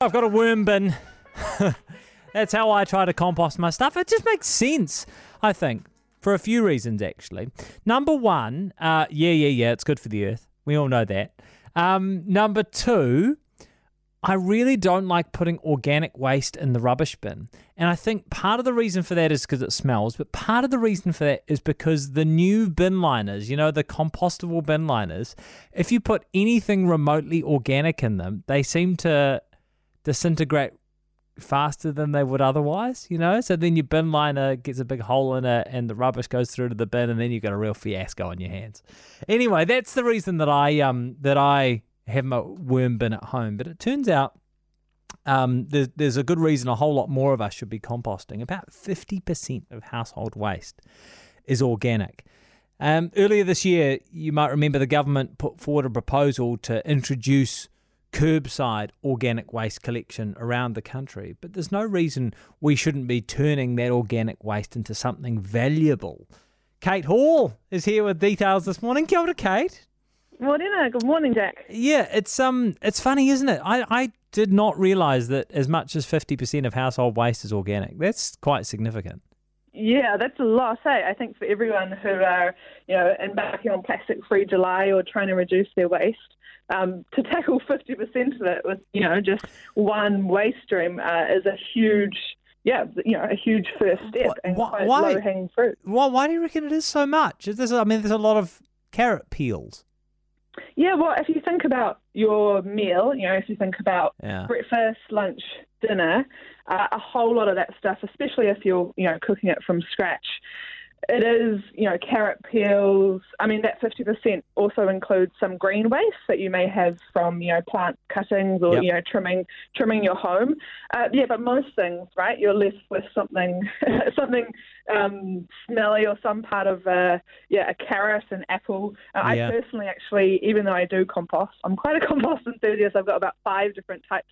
I've got a worm bin. That's how I try to compost my stuff. It just makes sense, I think, for a few reasons, actually. Number one, uh, yeah, yeah, yeah, it's good for the earth. We all know that. Um, number two, I really don't like putting organic waste in the rubbish bin. And I think part of the reason for that is because it smells, but part of the reason for that is because the new bin liners, you know, the compostable bin liners, if you put anything remotely organic in them, they seem to disintegrate faster than they would otherwise, you know? So then your bin liner gets a big hole in it and the rubbish goes through to the bin and then you've got a real fiasco on your hands. Anyway, that's the reason that I um that I have my worm bin at home. But it turns out um, there's, there's a good reason a whole lot more of us should be composting. About 50% of household waste is organic. Um, earlier this year, you might remember the government put forward a proposal to introduce curbside organic waste collection around the country. But there's no reason we shouldn't be turning that organic waste into something valuable. Kate Hall is here with details this morning. Kia ora, Kate. Morena, good morning, Jack. Yeah, it's um, it's funny, isn't it? I, I did not realise that as much as fifty percent of household waste is organic. That's quite significant. Yeah, that's a lot. Hey, I think for everyone who are, you know, embarking on plastic-free July or trying to reduce their waste, um, to tackle 50% of it with, you know, just one waste stream uh, is a huge, yeah, you know, a huge first step and Why- quite why- low-hanging fruit. Why, why do you reckon it is so much? There's, I mean, there's a lot of carrot peels. Yeah, well, if you think about your meal, you know, if you think about Yeah. breakfast, lunch, dinner, uh, a whole lot of that stuff, especially if you're, you know, cooking it from scratch, it is, you know, carrot peels. I mean, that 50% also includes some green waste that you may have from, you know, plant cuttings or, Yep. you know, trimming trimming your home. Uh, yeah, but most things, right, you're left with something something um, smelly or some part of, uh, yeah, a carrot, an apple. Uh. I personally actually, even though I do compost, I'm quite a compost enthusiast. I've got about five different types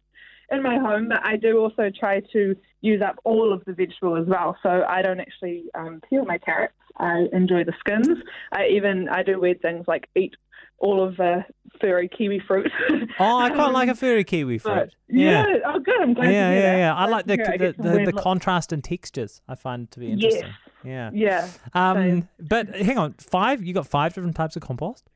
in my home, but I do also try to use up all of the vegetable as well. So I don't actually um, peel my carrots. I enjoy the skins. I even I do weird things like eat all of the furry kiwi fruit. Oh, I quite like a Um, furry kiwi fruit. but yeah. oh good. I'm glad yeah, yeah, that. yeah. I like the the, the, the contrast and textures. I find to be Yes. interesting. Yeah. Yeah. Um, same. but hang on, five. You got five different types of compost.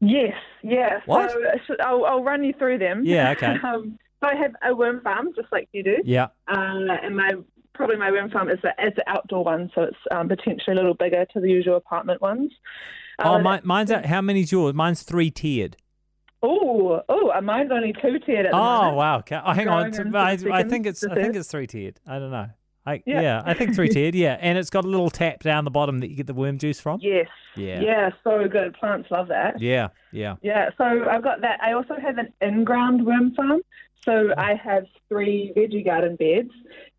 Yes, yeah. What? So, so I'll, I'll run you through them. Yeah, okay. um, so I have a worm farm, just like you do. Yeah. Uh, and my probably my worm farm is the, is the outdoor one, so it's um, potentially a little bigger to the usual apartment ones. Oh, Uh, my, mine's out. How many's yours? Mine's three tiered. Oh, oh, mine's only two tiered at the moment. Oh moment. wow. Okay. Oh, hang on. Growing I, I think it's I think it's three tiered. I don't know. I, yeah. Yeah. I think three tiered. Yeah, and it's got a little tap down the bottom that you get the worm juice from. Yes. Yeah. Yeah, so good. Plants love that. Yeah. Yeah. Yeah, so I've got that. I also have an in-ground worm farm. So I have three veggie garden beds,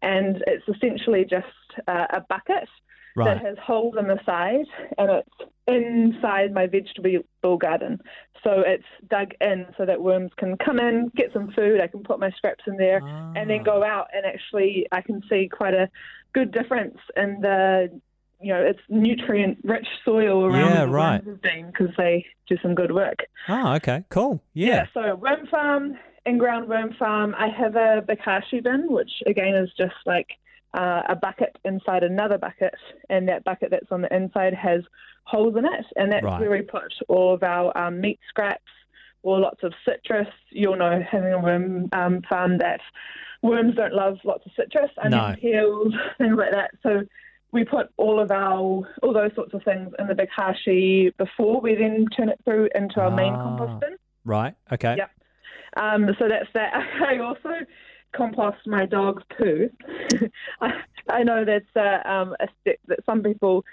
and it's essentially just uh, a bucket Right. that has holes in the side, and it's inside my vegetable garden. So it's dug in so that worms can come in, get some food. I can put my scraps in there, and then Ah. go out, and actually I can see quite a good difference in the. You know, it's nutrient-rich soil around Yeah, the right. worms have been because they do some good work. Oh, okay. Cool. Yeah. so worm farm, in-ground worm farm. I have a Bokashi bin, which again is just like uh, a bucket inside another bucket, and that bucket that's on the inside has holes in it, and that's Right. where we put all of our um, meat scraps or lots of citrus. You'll know having a worm um, farm that worms don't love lots of citrus, onion No. peels, things like that. So we put all of our all those sorts of things in the Bokashi before we then turn it through into our main Ah. compost bin. Right. Okay. Yep. Um, so that's that. I also compost my dog's poo. I, I know that's a, um, a step that some people,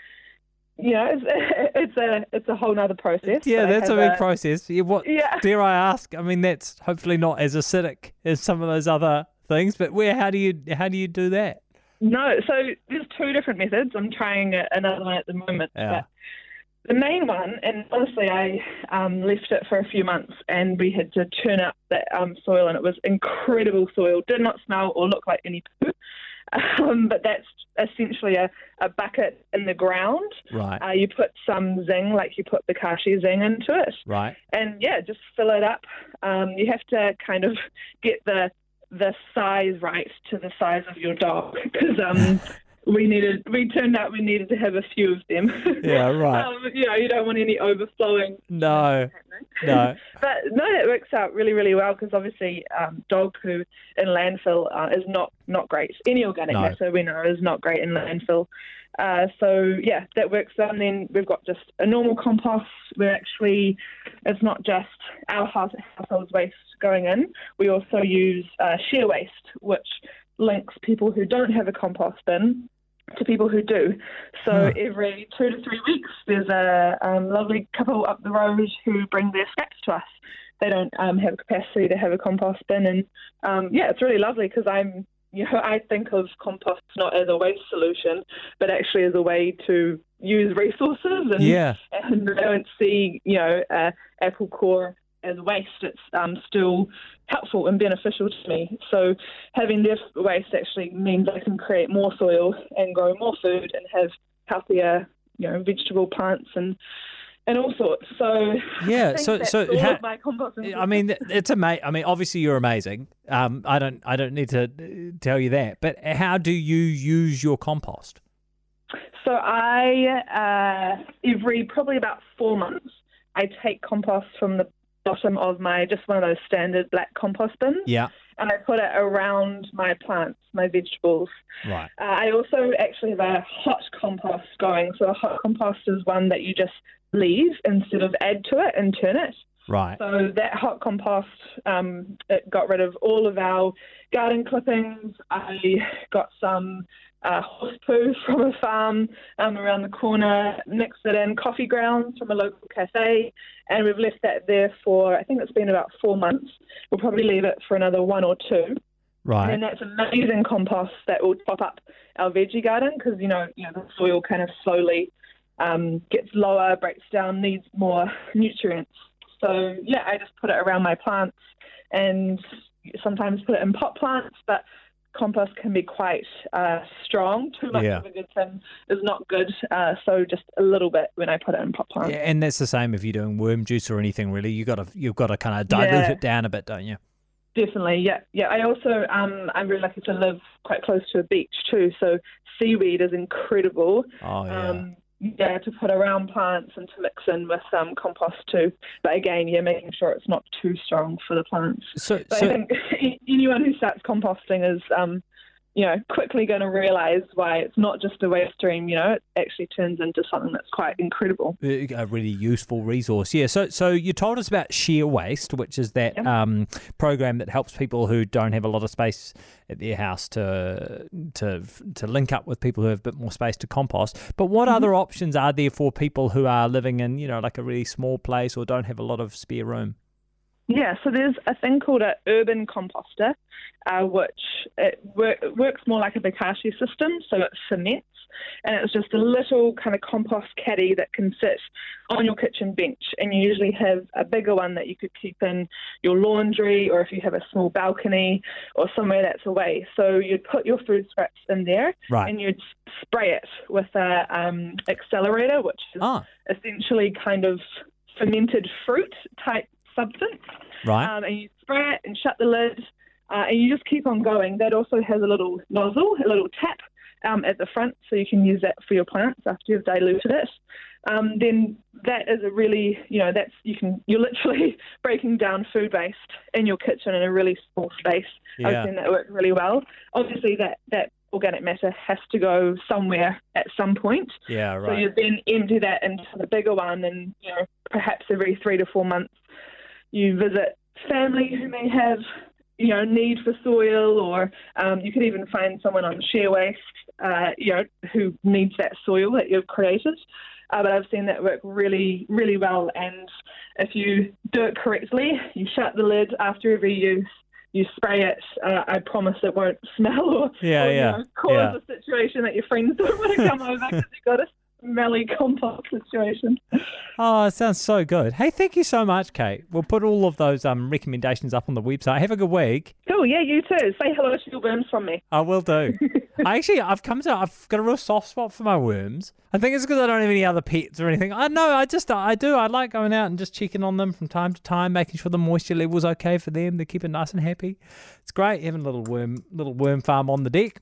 you know, it's, it's a it's a whole nother process. Yeah, that's a big process. Yeah, what Yeah. dare I ask? I mean, that's hopefully not as acidic as some of those other things. But where? How do you? How do you do that? No, so there's two different methods. I'm trying another one at the moment. Yeah. The main one, and honestly, I um, left it for a few months, and we had to turn up that um, soil, and it was incredible soil. Did not smell or look like any poo. Um, but that's essentially a, a bucket in the ground. Right. Uh, you put some zing, like you put the kashi zing into it, Right. and yeah, just fill it up. Um, you have to kind of get the the size right to the size of your dog because um, we needed we turned out we needed to have a few of them. Yeah, right. um, you know, you don't want any overflowing. No, no. but no, that works out really, really well because obviously um, dog poo in landfill uh, is not not great. Any organic No. matter we know is not great in landfill. Uh, so yeah, that works. And then we've got just a normal compost We're actually it's not just our house, household waste going in. We also use uh, share waste, which links people who don't have a compost bin to people who do. So Huh. every two to three weeks, there's a um, lovely couple up the road who bring their scraps to us. They don't um, have capacity to have a compost bin, and um, yeah, it's really lovely because I'm, you know, I think of compost not as a waste solution, but actually as a way to use resources, and Yeah, and I don't see, you know, uh, apple core as waste. It's um, still helpful and beneficial to me. So having less waste actually means I can create more soil and grow more food and have healthier, you know, vegetable plants and and all sorts. So Yeah, so- so all ha- of my composting. I mean, it's amazing. I mean, obviously you're amazing. Um, I don't, I don't need to uh, tell you that. But how do you use your compost? So I uh, every probably about four months I take compost from the bottom of my just one of those standard black compost bins. Yeah, and I put it around my plants, my vegetables. right. Uh, I also actually have a hot compost going. So a hot compost is one that you just leave instead of add to it and turn it. Right. So that hot compost, um, it got rid of all of our garden clippings. I got some uh, horse poo from a farm um, around the corner, mixed it in coffee grounds from a local cafe, and we've left that there for I think it's been about four months. We'll probably leave it for another one or two. Right. And that's amazing compost that will top up our veggie garden because you know you know the soil kind of slowly um, gets lower, breaks down, needs more nutrients. So yeah, I just put it around my plants and sometimes put it in pot plants, but compost can be quite uh, strong. Too much Yeah. of a good thing is not good. Uh, so just a little bit when I put it in pot plants. Yeah, and that's the same if you're doing worm juice or anything. Really, you got to, you've got to kind of dilute Yeah. it down a bit, don't you? Definitely, yeah, yeah. I also, um, I'm really lucky to live quite close to a beach too, so seaweed is incredible. Oh yeah. Um, yeah, to put around plants and to mix in with um, compost too. But again, yeah, making sure it's not too strong for the plants. so, But so I think anyone who starts composting is, um, you know, quickly going to realise why it's not just a waste stream. You know, it actually turns into something that's quite incredible. a really useful resource. Yeah. So, so you told us about Share Waste, which is that Yep. um, program that helps people who don't have a lot of space at their house to to to link up with people who have a bit more space to compost. But what Mm-hmm. other options are there for people who are living in, you know, like a really small place or don't have a lot of spare room? Yeah, so there's a thing called an urban composter, uh, which it wor- works more like a Bokashi system, so it cements, and it's just a little kind of compost caddy that can sit on your kitchen bench, and you usually have a bigger one that you could keep in your laundry, or if you have a small balcony or somewhere that's away. So you'd put your food scraps in there, Right. and you'd spray it with a um, accelerator, which is Ah, essentially kind of fermented fruit type substance right. um, and you spray it and shut the lid, uh, and you just keep on going. That also has a little nozzle, a little tap um, at the front, so you can use that for your plants after you've diluted it. Um, then that is a really, you know, that's you can you're literally breaking down food waste in your kitchen in a really small space. yeah. I've seen that work really well. Obviously, that that organic matter has to go somewhere at some point. Yeah. right. So you then empty that into the bigger one, and you know perhaps every three to four months you visit family who may have you know need for soil, or um, you could even find someone on share waste, uh, you know, who needs that soil that you've created. Uh, but I've seen that work really, really well. And if you do it correctly, you shut the lid after every use. You spray it. Uh, I promise it won't smell or, Yeah, or, you know, cause yeah. a situation that your friends don't want to come over because you got a smelly compost situation. Oh, it sounds so good. Hey, thank you so much, Kate. We'll put all of those um, recommendations up on the website. Have a good week. Cool, yeah, you too. Say hello to your worms from me. I will do. I actually, I've come to, I've got a real soft spot for my worms. I think it's because I don't have any other pets or anything. I know, I just, I do. I like going out and just checking on them from time to time, making sure the moisture level's okay for them. They keep it nice and happy. It's great having a little worm, little worm farm on the deck.